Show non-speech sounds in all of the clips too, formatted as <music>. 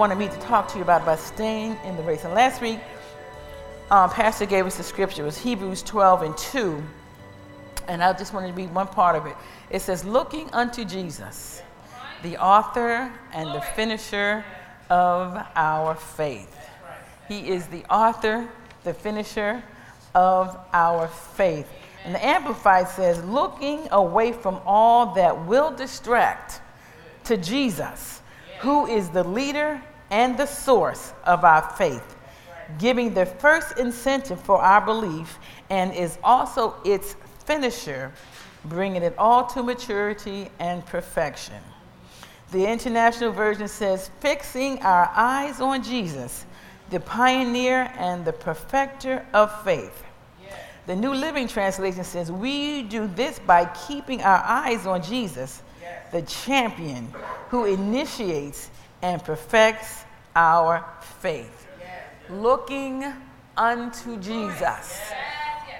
wanted me to talk to you about about staying in the race. And last week, um, Pastor gave us the scripture. It was Hebrews 12 and 2. And I just wanted to read one part of it. It says, Looking unto Jesus, the author and the finisher of our faith. He is the author, the finisher of our faith. And the Amplified says, looking away from all that will distract to Jesus, who is the leader and the source of our faith, giving the first incentive for our belief and is also its finisher, bringing it all to maturity and perfection. The International Version says, fixing our eyes on Jesus, the pioneer and the perfecter of faith. The New Living Translation says, We do this by keeping our eyes on Jesus, the champion who initiates and perfects our faith. Looking unto Jesus.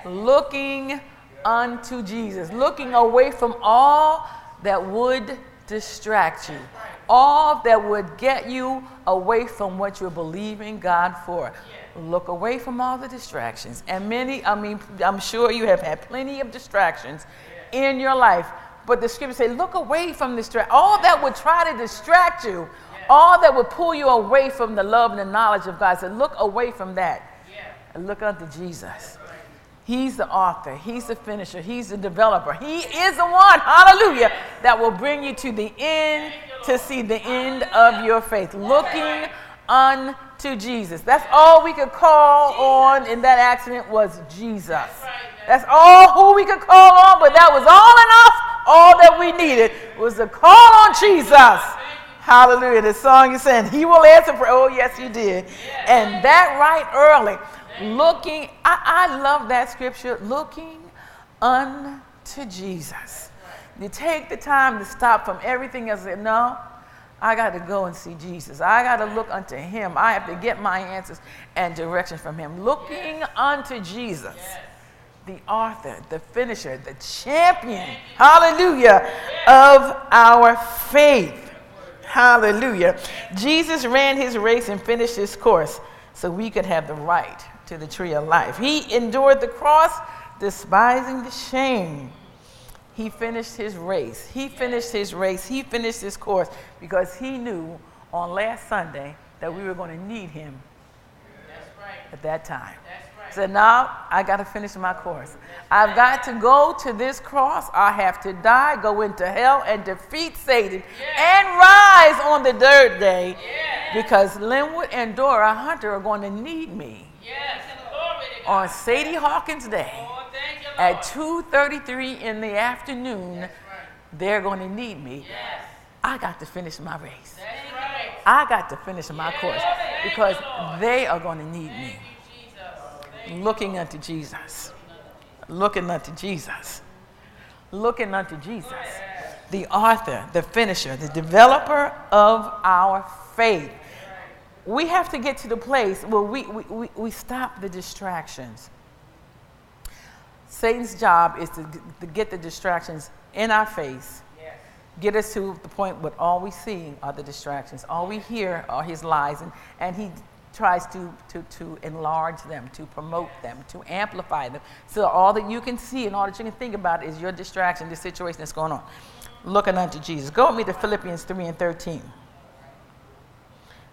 Looking unto Jesus. Looking away from all that would distract you, all that would get you away from what you're believing God for. Look away from all the distractions. And many, I mean, I'm sure you have had plenty of distractions in your life. But the scripture say, look away from distract. All that would try to distract you, all that would pull you away from the love and the knowledge of God. Said, look away from that. And look unto Jesus. He's the author, He's the finisher, He's the developer. He is the one, hallelujah, that will bring you to the end to see the end of your faith. Looking unto Jesus. That's all we could call on in that accident was Jesus. That's all who we could call on, but that was all enough. All that we needed was to call on Jesus. Hallelujah. The song is saying, He will answer for, oh, yes, He did. And that right early looking, I, I love that scripture, looking unto Jesus. You take the time to stop from everything else and say, no, I got to go and see Jesus. I got to look unto him. I have to get my answers and direction from him. Looking unto Jesus, the author, the finisher, the champion, hallelujah, of our faith. Hallelujah. Jesus ran his race and finished his course so we could have the right to the tree of life. He endured the cross, despising the shame. He finished his race. He finished his race. He finished his course because he knew on last Sunday that we were going to need him at that time. Right. Said, now I got to finish my course. I've got to go to this cross. I have to die, go into hell, and defeat Satan and rise on the third day because Linwood and Dora Hunter are going to need me. Yes. On Sadie Hawkins Day oh, at 2:33 in the afternoon, right. they're going to need me. Yes. I got to finish my race. Right. I got to finish my course because they are going to need me. Looking unto Jesus. Looking unto Jesus. Looking unto Jesus. The author, the finisher, the developer of our faith we have to get to the place where we, we, we, we stop the distractions. Satan's job is to, to get the distractions in our face, get us to the point where all we see are the distractions, all we hear are his lies, and, and he tries to, to, to enlarge them, to promote them, to amplify them. So all that you can see and all that you can think about is your distraction, the situation that's going on. Looking unto Jesus. Go with me to Philippians 3 and 13.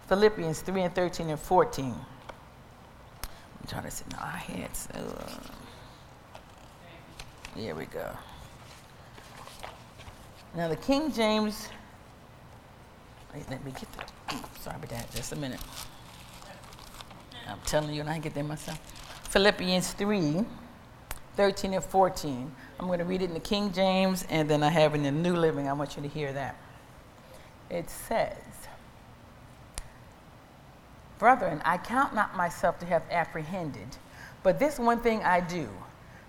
Philippians 3 and 13 and 14. I'm trying to sit in our heads. Uh, here we go. Now, the King James, wait, let me get the, sorry about that, just a minute. I'm telling you, and I get there myself. Philippians 3 13 and 14. I'm going to read it in the King James, and then I have in the New Living. I want you to hear that. It says, Brethren, I count not myself to have apprehended, but this one thing I do,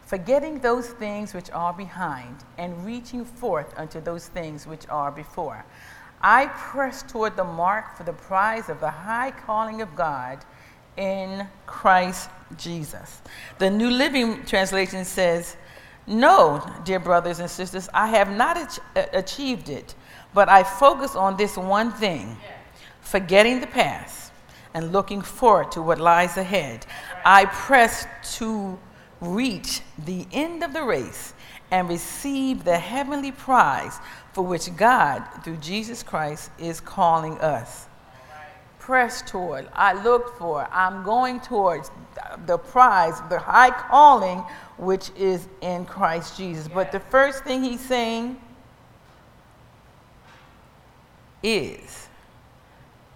forgetting those things which are behind, and reaching forth unto those things which are before. I press toward the mark for the prize of the high calling of God in Christ Jesus. The New Living Translation says, No, dear brothers and sisters, I have not ach- uh, achieved it, but I focus on this one thing forgetting the past and looking forward to what lies ahead. I press to reach the end of the race and receive the heavenly prize for which God, through Jesus Christ, is calling us. Press toward, I look for, I'm going towards the prize, the high calling, which is in Christ Jesus. But the first thing he's saying is,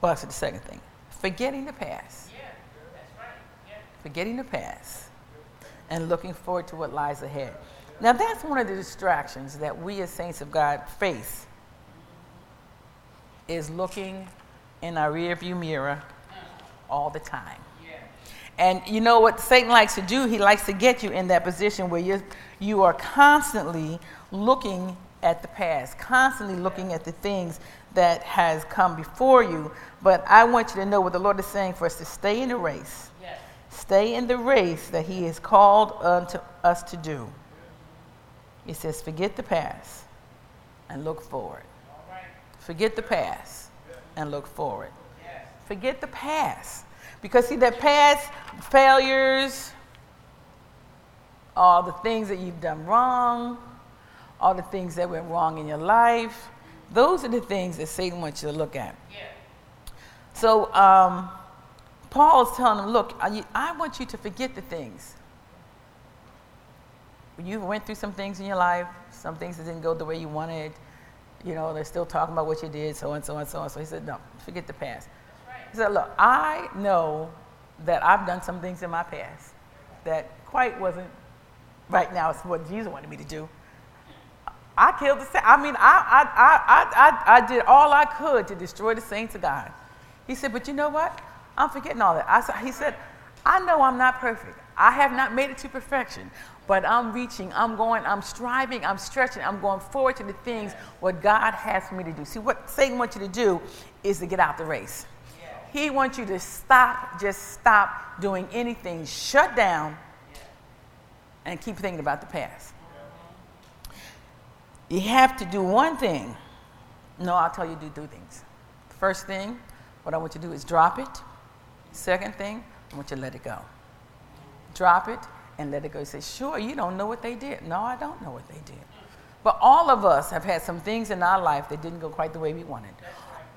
well, that's the second thing, forgetting the past. Yeah, right. yeah. Forgetting the past and looking forward to what lies ahead. Now, that's one of the distractions that we as saints of God face is looking in our rearview mirror all the time. And you know what Satan likes to do? He likes to get you in that position where you you are constantly looking at the past, constantly looking at the things that has come before you. But I want you to know what the Lord is saying for us to stay in the race. Yes. Stay in the race that He has called unto us to do. He says, forget the past and look forward. Forget the past and look forward. Forget the past. Because, see, that past failures, all the things that you've done wrong, all the things that went wrong in your life, those are the things that Satan wants you to look at. So, um, Paul is telling them, look, I, I want you to forget the things you went through some things in your life, some things that didn't go the way you wanted. You know, they're still talking about what you did, so and so and so and so. He said, no, forget the past. Right. He said, look, I know that I've done some things in my past that quite wasn't right now. It's what Jesus wanted me to do. I killed the saints. I mean, I, I, I, I, I did all I could to destroy the saints of God. He said, but you know what? I'm forgetting all that. I, he said, I know I'm not perfect. I have not made it to perfection, but I'm reaching, I'm going, I'm striving, I'm stretching, I'm going forward to the things what God has me to do. See, what Satan wants you to do is to get out the race. He wants you to stop, just stop doing anything, shut down, and keep thinking about the past. You have to do one thing. No, I'll tell you do two things. First thing, what I want you to do is drop it. Second thing, I want you to let it go. Drop it and let it go. You say, sure, you don't know what they did. No, I don't know what they did. But all of us have had some things in our life that didn't go quite the way we wanted.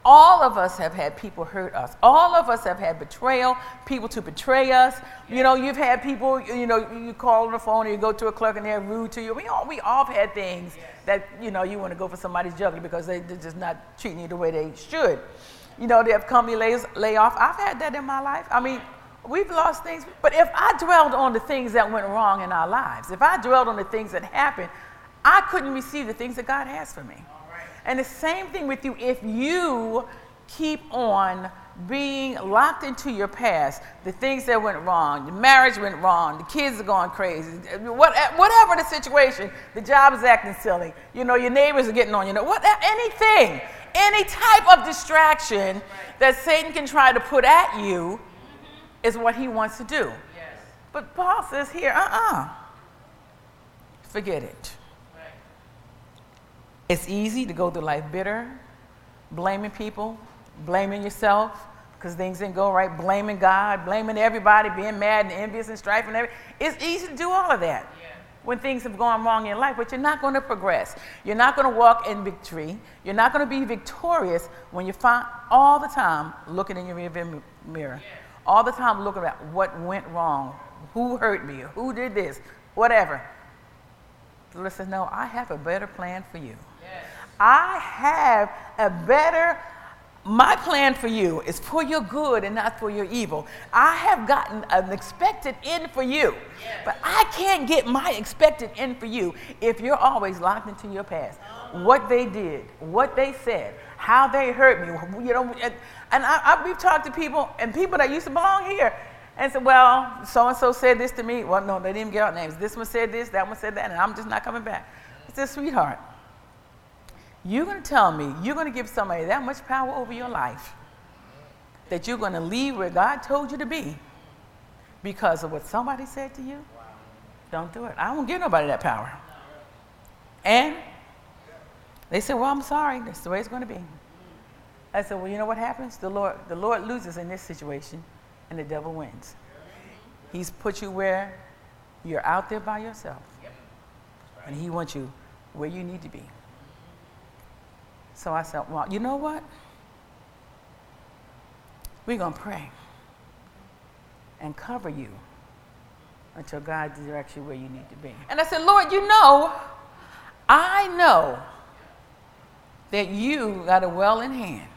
All of us have had people hurt us. All of us have had betrayal, people to betray us. You know, you've had people, you know, you call on the phone or you go to a clerk and they're rude to you. We all, we all have had things that, you know, you want to go for somebody's jugular because they, they're just not treating you the way they should. You know, they have company lays, lay off. I've had that in my life. I mean, We've lost things. But if I dwelled on the things that went wrong in our lives, if I dwelled on the things that happened, I couldn't receive the things that God has for me. And the same thing with you. If you keep on being locked into your past, the things that went wrong, the marriage went wrong, the kids are going crazy, whatever the situation, the job is acting silly, you know, your neighbors are getting on you, know, what, anything, any type of distraction that Satan can try to put at you is what he wants to do. Yes. But Paul says here, uh uh-uh. uh Forget it. Right. It's easy to go through life bitter, blaming people, blaming yourself because things didn't go right, blaming God, blaming everybody, being mad and envious and strife and everything. It's easy to do all of that. Yeah when things have gone wrong in life, but you're not going to progress. You're not going to walk in victory. You're not going to be victorious when you find all the time looking in your rearview mirror. Yeah all the time looking at what went wrong, who hurt me, who did this, whatever. Listen, no, I have a better plan for you. Yes. I have a better my plan for you is for your good and not for your evil. I have gotten an expected end for you, yes. but I can't get my expected end for you if you're always locked into your past. Oh. What they did, what they said, how they hurt me. You know, and, and I, I, we've talked to people and people that used to belong here and said, well, so and so said this to me. Well, no, they didn't get out names. This one said this, that one said that, and I'm just not coming back. I said, sweetheart, you're going to tell me you're going to give somebody that much power over your life that you're going to leave where God told you to be because of what somebody said to you? Don't do it. I won't give nobody that power. And They said, Well, I'm sorry. That's the way it's going to be. I said, Well, you know what happens? The Lord, the Lord loses in this situation, and the devil wins. He's put you where you're out there by yourself. And he wants you where you need to be. So I said, Well, you know what? We're going to pray and cover you until God directs you where you need to be. And I said, Lord, you know, I know that you got a well in hand.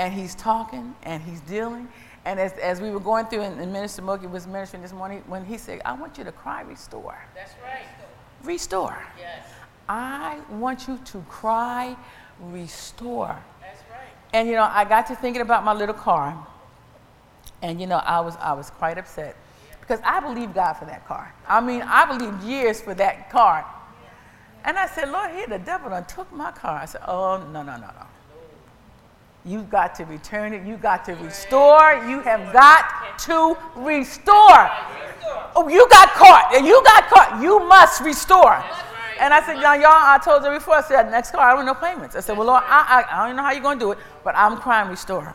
And he's talking and he's dealing. And as, as we were going through, and, and Minister Moki was ministering this morning, when he said, I want you to cry, restore. That's right. Restore. Yes. I want you to cry, restore. That's right. And you know, I got to thinking about my little car. And you know, I was I was quite upset because I believe God for that car. I mean, I believed years for that car. And I said, Lord, here the devil done took my car. I said, Oh no, no, no, no. You got to return it. You've got to restore. You have got to restore. Oh, you got caught. You got caught. You must restore. And I said, y'all, y'all, I told you before, I said, next car, I don't know payments. I said, well, Lord, I, I, I don't know how you're going to do it, but I'm crying restore.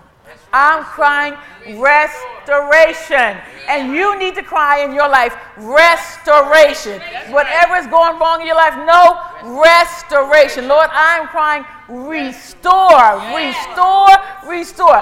I'm crying restoration. And you need to cry in your life restoration. Whatever is going wrong in your life, no restoration. Lord, I'm crying restore, restore, restore.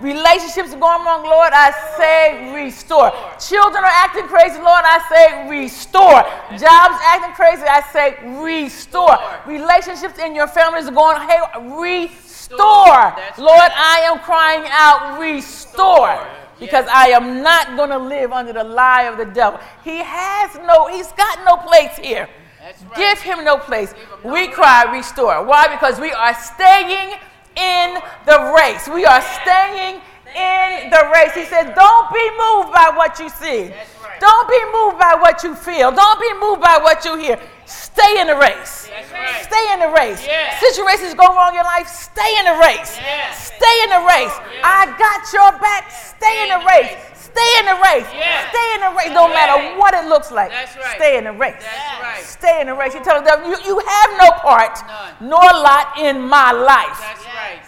Relationships are going wrong, Lord, I say restore. Children are acting crazy, Lord, I say restore. Jobs acting crazy, I say restore. Relationships in your families are going, hey, restore. Lord, I am crying out, restore. Because I am not going to live under the lie of the devil. He has no, he's got no place here. Right. Give him no place. We cry, restore. Why? Because we are staying in the race. We are staying in the race. He said, Don't be moved by what you see. Don't be moved by what you feel. Don't be moved by what you hear. Stay in the race. Right. Stay in the race. Yeah. Situations go wrong in your life. Stay in the race. Yeah. Stay in the race. Yeah. I got your back. Stay in the race. Stay in the race. Stay in the race. No matter what it looks like. That's Right. Stay in the race. That's Right. Stay in the race. You tell them you, you have no part None. nor lot in my life. That's right.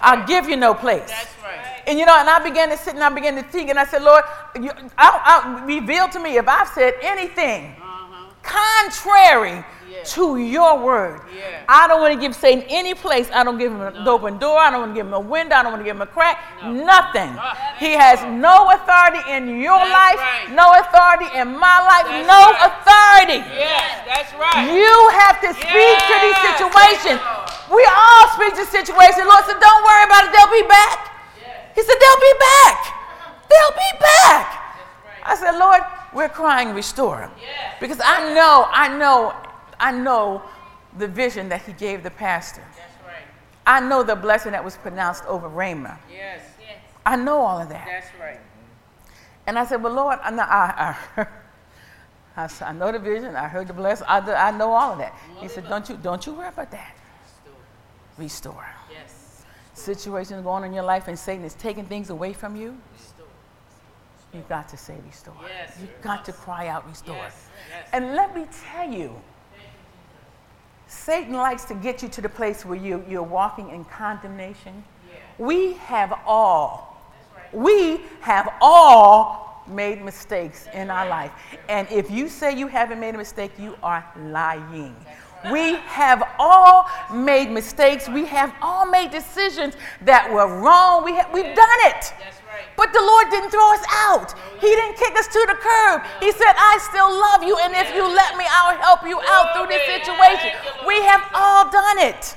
I'll give you no place. That's right. And you know, and I began to sit and I began to think, and I said, Lord, you, I, I, reveal to me if I've said anything uh-huh. contrary yeah. to your word. Yeah. I don't want to give Satan any place. I don't give him an no. open door. I don't want to give him a window. I don't want to give him a crack. No. Nothing. No. He has no authority in your that's life, right. no authority in my life, that's no right. authority. Yes, that's right. You have to speak yes. to these situations. We all speak to situations. Lord said, Don't worry about it, they'll be back. He said, They'll be back. They'll be back. I said, Lord, we're crying restore. Them. Because I know, I know, I know the vision that he gave the pastor. That's right. I know the blessing that was pronounced over Rhema. Yes. yes. I know all of that. That's right. And I said, Well, Lord, I know, I, I, <laughs> I, I know the vision. I heard the blessing. I, I know all of that. He said, Don't you, don't you worry about that restore. Yes. Situations going on in your life and Satan is taking things away from you. Restore. You've got to say restore. Yes. You've got to cry out restore. Yes. Yes. And let me tell you, Satan likes to get you to the place where you, you're walking in condemnation. Yeah. We have all, right. we have all made mistakes That's in our life. And if you say you haven't made a mistake, you are lying. We have all made mistakes. We have all made decisions that were wrong. We have, we've done it. But the Lord didn't throw us out. He didn't kick us to the curb. He said, I still love you, and if you let me, I'll help you out through this situation. We have all done it.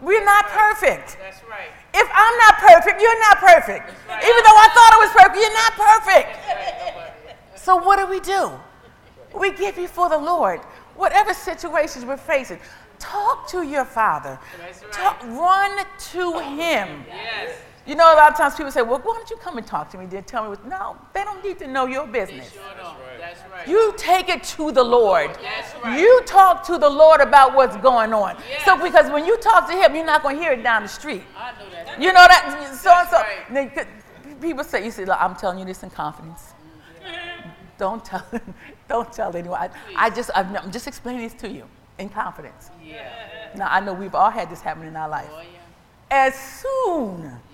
We're not perfect. That's right. If I'm not perfect, you're not perfect. Even though I thought I was perfect, you're not perfect. So what do we do? We give before the Lord whatever situations we're facing, talk to your father. Right. Talk, run to him. Yes. You know, a lot of times people say, well, why don't you come and talk to me? Dear, tell me what. No, they don't need to know your business. Sure That's, right. That's right. You take it to the Lord. That's right. You talk to the Lord about what's going on. Yes. So, because when you talk to him, you're not going to hear it down the street. I know that. You know that? So and so. Right. People say, you say, I'm telling you this in confidence. <laughs> Don't tell, <laughs> don't tell anyone. I, I just, I'm just explaining this to you. in confidence. Yeah. Now, I know we've all had this happen in our life. Oh, yeah. As soon, Yeah.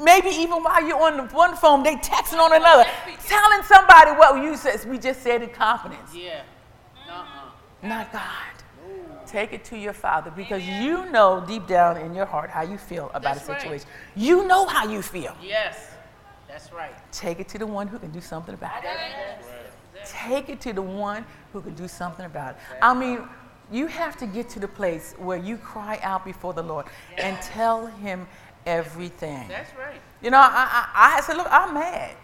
Maybe even while you're on the one phone, they texting on another, telling somebody what you said. We just said in confidence. Yeah. Uh-uh. Not God. Take it to your father because you know deep down in your heart how you feel about That's a right. situation. You know how you feel. Yes. That's right. Take it to the one who can do something about it. That's Take it to the one who can do something about it. I mean, you have to get to the place where you cry out before the Lord and tell him everything. That's right. You know, I, I, I said, look, I'm mad.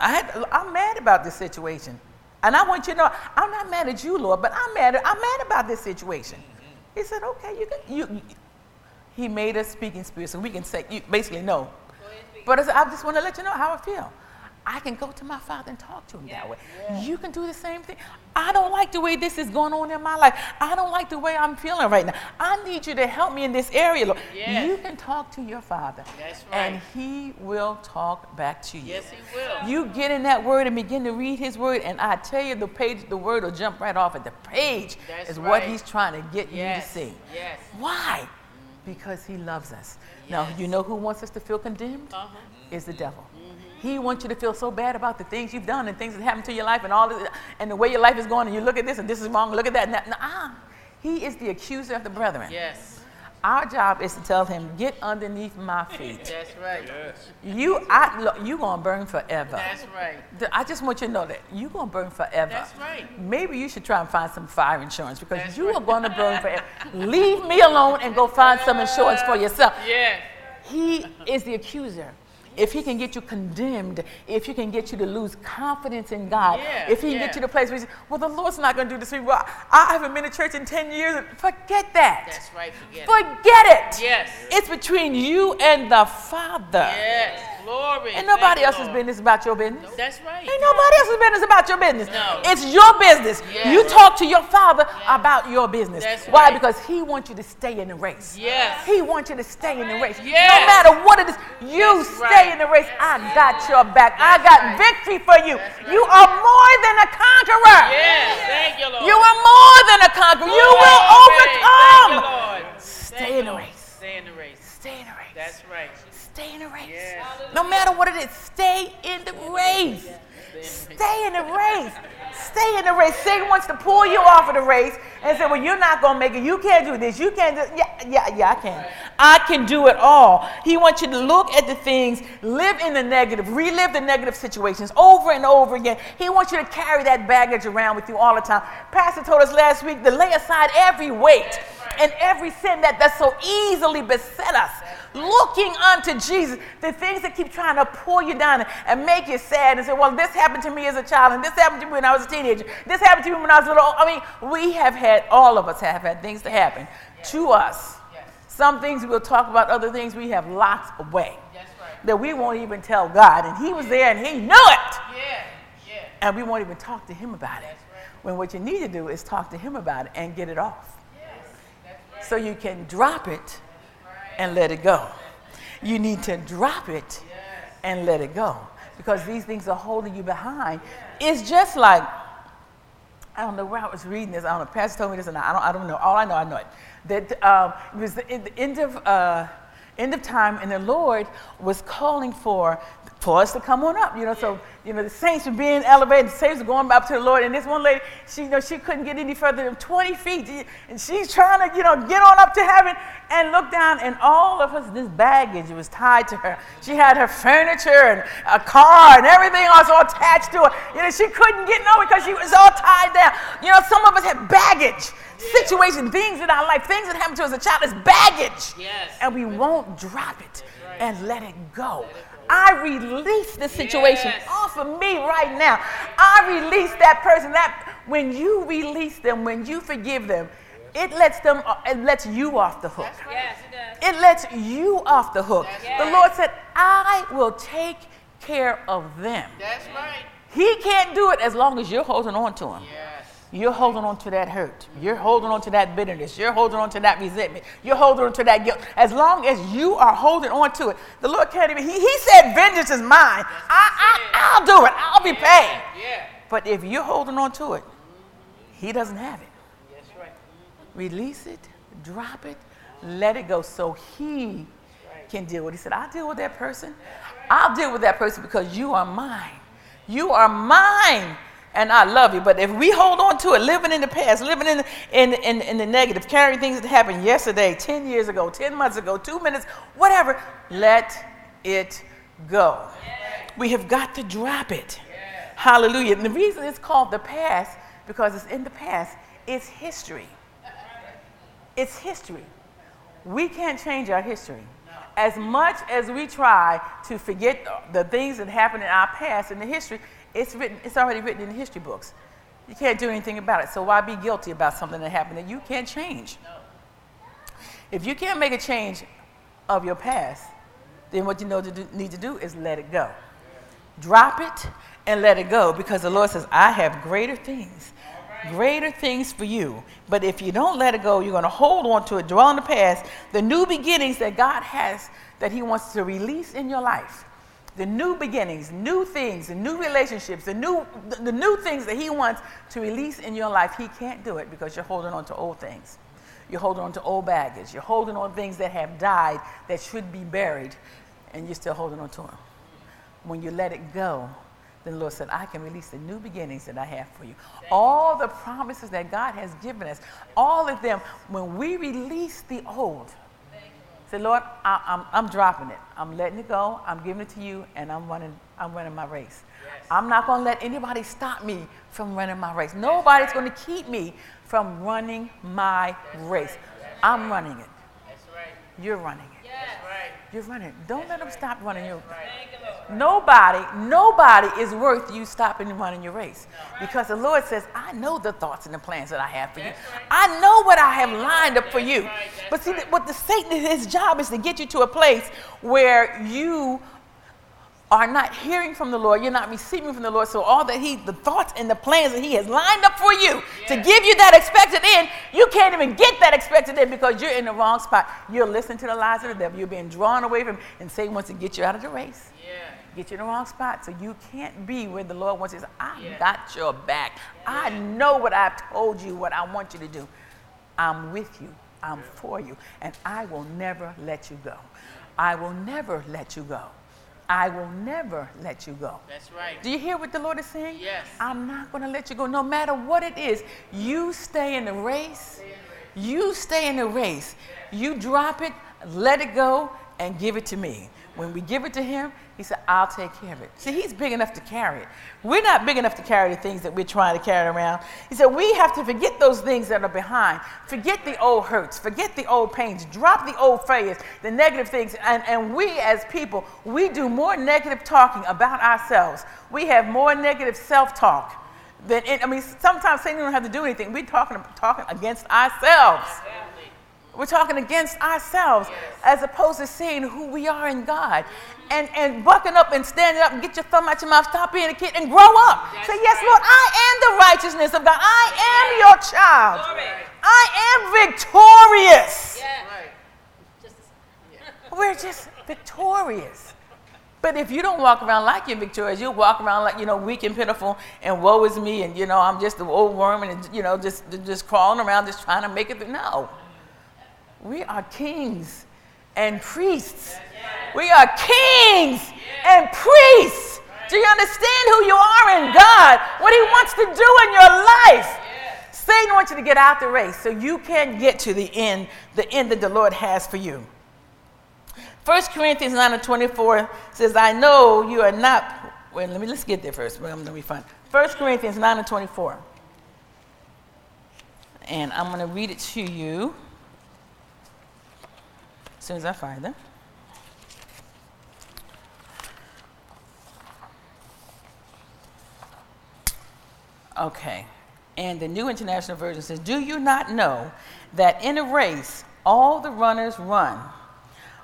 I had, I'm mad about this situation. And I want you to know, I'm not mad at you, Lord, but I'm mad, I'm mad about this situation. He said, okay, you can, you, he made us speaking spirit, so we can say, you basically no. But I, said, I just want to let you know how I feel. I can go to my father and talk to him that way. You can do the same thing. I don't like the way this is going on in my life. I don't like the way I'm feeling right now. I need you to help me in this area, Lord. Yes. You can talk to your father. That's And he will talk back to you. Yes, he will. You get in that word and begin to read his word, and I tell you, the page, the word will jump right off at the page. That's is what he's trying to get Yes. you to see. Yes. Why? Because he loves us. Now, you know who wants us to feel condemned? Uh-huh. Is the devil. He wants you to feel so bad about the things you've done and things that happened to your life and all this, and the way your life is going, and you look at this and this is wrong, look at that. And that. Nah, he is the accuser of the brethren. Yes. Our job is to tell him, get underneath my <laughs> feet. That's right. Yes. You, I, look, you gonna burn forever. That's right. I just want you to know that you gonna burn forever. That's right. Maybe you should try and find some fire insurance because That's you right. are gonna burn forever. <laughs> Leave me alone and go find some insurance for yourself. Yes. He is the accuser. If he can get you condemned, if he can get you to lose confidence in God, Yeah, if he can yeah. get you to a place where you say, well, the Lord's not going to do this for me. Well, I haven't been to church in 10 years. Forget that. That's right. Forget it. Forget it. Yes. It's between you and the Father. Yes. Glory. Ain't nobody Thank else's Lord. business about your business. That's right. Ain't nobody else's business about your business. No. It's your business. Yeah. You talk to your father about your business. That's Why? right. Because he wants you to stay in the race. Yes. He wants you to stay in the race. Yes. No matter what it is, you That's stay right. in the race. I got your back. I got right. victory for you. You are more than a conqueror. Yes. Thank you, Lord. You are more than a conqueror. You will overcome. Thank you, Lord. Stay Thank in the Lord. race. Stay in the race. Stay in the race. That's right. Stay in the race. Yes. No matter what it is, stay in the race. Stay in the race. Stay in the race. Satan wants to pull you off of the race and say, Well, you're not going to make it. You can't do this. You can't do Yeah, yeah, yeah, I can. I can do it all. He wants you to look at the things, live in the negative, relive the negative situations over and over again. He wants you to carry that baggage around with you all the time. Pastor told us last week to lay aside every weight and every sin that, that so easily beset us looking unto Jesus, the things that keep trying to pull you down and, make you sad and say, well, this happened to me as a child, and this happened to me when I was a teenager, this happened to me when I was little. I mean, we have had, all of us have had things to happen to us. Some things we'll talk about, other things we have locked away That's right. that we won't even tell God, and He was there and He knew it. And we won't even talk to Him about it. Right. When what you need to do is talk to Him about it and get it off Yes. Right. so you can drop it and let it go. You need to drop it and let it go because these things are holding you behind. It's just like, I don't know where I was reading this. I don't know. Pastor told me this, and I don't, I don't know. All I know, I know it. That um, it was the, the end of uh, end of time, and the Lord was calling for for us to come on up. You know, so you know the saints were being elevated. The saints were going up to the Lord, and this one lady, she you know she couldn't get any further than 20 feet, and she's trying to you know get on up to heaven and look down, and all of us this baggage was tied to her. She had her furniture and a car and everything else all attached to her. You know, she couldn't get no because she was all tied down. You know, some of us have baggage, situations, things in our life, things that happened to us as a child is baggage. Yes. And we won't drop it and let it go. I release the situation Yes. off of me right now. I release that person. That when you release them, when you forgive them, it lets them. It lets you off the hook. Yes, it does. It lets you off the hook. That's The Lord said, "I will take care of them." That's right. He can't do it as long as you're holding on to him. Yes. You're holding on to that hurt. You're holding on to that bitterness. You're holding on to that resentment. You're holding on to that guilt. As long as you are holding on to it, the Lord can't even. He, he said, "Vengeance is mine. I, I, I'll do it. I'll be paid." Yeah. But if you're holding on to it, He doesn't have it. That's right. Release it, drop it, let it go so he can deal with it. He said, I'll deal with that person. I'll deal with that person because you are mine. You are mine and I love you. But if we hold on to it, living in the past, living in in, in, in the negative, carrying things that happened yesterday, 10 years ago, 10 months ago, two minutes, whatever, let it go. We have got to drop it. Hallelujah. And the reason it's called the past, because it's in the past, it's history. It's history. We can't change our history. As much as we try to forget the things that happened in our past in the history, it's, written, it's already written in the history books. You can't do anything about it. So why be guilty about something that happened that you can't change? If you can't make a change of your past, then what you know to do, need to do is let it go. Drop it and let it go because the Lord says, I have greater things, greater things for you. But if you don't let it go, you're going to hold on to it, dwell in the past, the new beginnings that God has that He wants to release in your life. The new beginnings, new things, the new relationships, the new, the, the new things that He wants to release in your life, He can't do it because you're holding on to old things. You're holding on to old baggage. You're holding on things that have died that should be buried, and you're still holding on to them. When you let it go, then the Lord said, I can release the new beginnings that I have for you. All the promises that God has given us, all of them, when we release the old, say, Lord, I, am I'm, I'm dropping it. I'm letting it go. I'm giving it to you, and I'm running, I'm running my race. Yes. I'm not going to let anybody stop me from running my race. Nobody's going to keep me from running my race. I'm running it. You're running it. You're running. Don't let them stop running your Nobody, nobody is worth you stopping and running your race. Because the Lord says, I know the thoughts and the plans that I have for you. I know what I have lined up for you. But see, what the Satan, his job is to get you to a place where you are not hearing from the Lord, you're not receiving from the Lord. So all that He, the thoughts and the plans that He has lined up for you yes. to give you that expected end, you can't even get that expected end because you're in the wrong spot. You're listening to the lies of the devil. You're being drawn away from Him, and Satan wants to get you out of the race. Yeah. Get you in the wrong spot. So you can't be where the Lord wants you. I yeah. got your back. Yeah. I know what I've told you, what I want you to do. I'm with you. I'm for you. And I will never let you go. I will never let you go. I will never let you go. That's right. Do you hear what the Lord is saying? Yes. I'm not going to let you go no matter what it is. You stay in the race. You stay in the race. You drop it, let it go, and give it to me. When we give it to Him, He said, I'll take care of it. See, He's big enough to carry it. We're not big enough to carry the things that we're trying to carry around. He said, We have to forget those things that are behind. Forget the old hurts. Forget the old pains. Drop the old failures, the negative things. And, and we as people, we do more negative talking about ourselves. We have more negative self talk. Than, I mean, sometimes Satan don't have to do anything. We're talking, talking against ourselves. We're talking against ourselves as opposed to seeing who we are in God. And, and bucking up and standing up and get your thumb out your mouth, stop being a kid and grow up. That's Say, Yes, Lord, I am the righteousness of God. I am your child. I am victorious. <laughs> We're just victorious. But if you don't walk around like you're victorious, you'll walk around like, you know, weak and pitiful and woe is me and, you know, I'm just an old worm and, you know, just, just crawling around just trying to make it. Through. No. We are kings and priests. We are kings and priests. Do you understand who you are in God? What He wants to do in your life? Satan wants you to get out the race so you can get to the end, the end that the Lord has for you. 1 Corinthians 9 and 24 says, I know you are not. Wait, let me let's get there first. Going to be fine. 1 Corinthians 9 and 24. And I'm going to read it to you as soon as I find them. Okay. And the New International Version says, Do you not know that in a race all the runners run,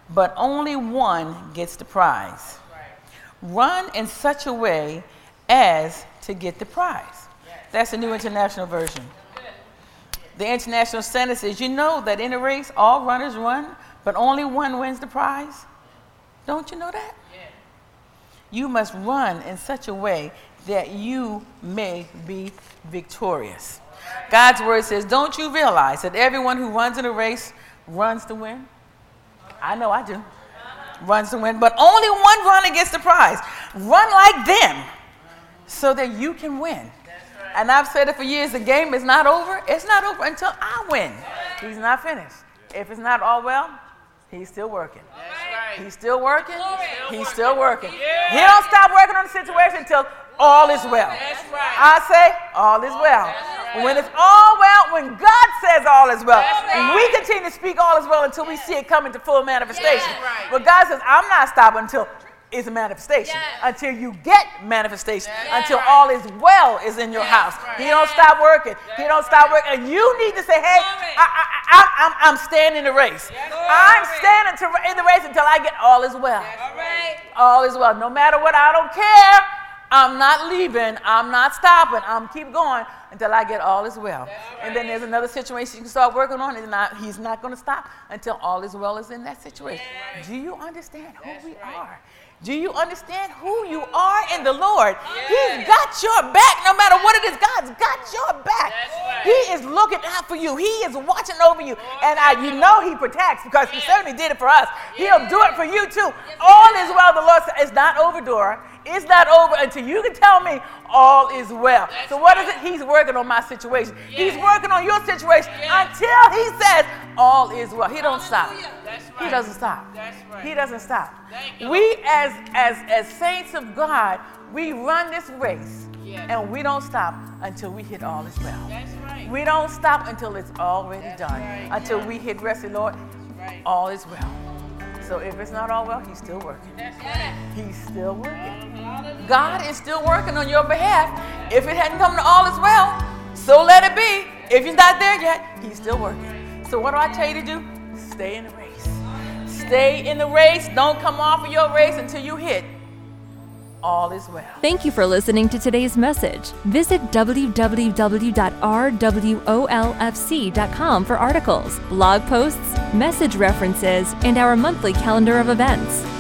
but only one gets the prize? Right. Run in such a way as to get the prize. Yes. That's the New International Version. The International Standard says, You know that in a race all runners run, but only one wins the prize? Don't you know that? Yeah. You must run in such a way that you may be victorious. God's word says, Don't you realize that everyone who runs in a race runs to win? I know I do. Runs to win, but only one runner gets the prize. Run like them so that you can win. And I've said it for years the game is not over. It's not over until I win. He's not finished. If it's not all well, he's still working. He's still working. He's still working. He don't stop working on the situation until all is well. I say all is well. When it's all well, when God says all is well, we continue to speak all is well until we see it come into full manifestation. But God says, I'm not stopping until it's a manifestation. Until you get manifestation. until all is well is in your house. He don't stop working. He don't stop working. And you need to say, hey, I, I, I, I'm, I'm standing in the race. I'm standing to, in the race until I get all is well. All is well. No matter what, I don't care. I'm not leaving. I'm not stopping. I'm keep going until I get all is well. And then there's another situation you can start working on, and not, he's not going to stop until all is well is in that situation. Do you understand who we are? Do you understand who you are in the Lord? He's got your back no matter what it is. God's got your back. He is looking out for you. He is watching over you. And I, you know He protects because He certainly did it for us. He'll do it for you too. All is well, the Lord says. It's not over, Dora. It's not over until you can tell me all is well. That's so what is right. it? He's working on my situation. He's working on your situation Yes. until he says all is well. He don't stop. That's He doesn't stop. That's right. He doesn't stop. Thank We as as as saints of God, we run this race Yes. and we don't stop until we hit all is well. That's right. We don't stop until it's already That's done. right. Until we hit rest, Lord, right. all is well. So if it's not all well, he's still working. He's still working. God is still working on your behalf. If it hadn't come to all as well, so let it be. If he's not there yet, he's still working. So what do I tell you to do? Stay in the race. Stay in the race. Don't come off of your race until you hit all is well. Thank you for listening to today's message. Visit www.rwolfc.com for articles, blog posts, message references, and our monthly calendar of events.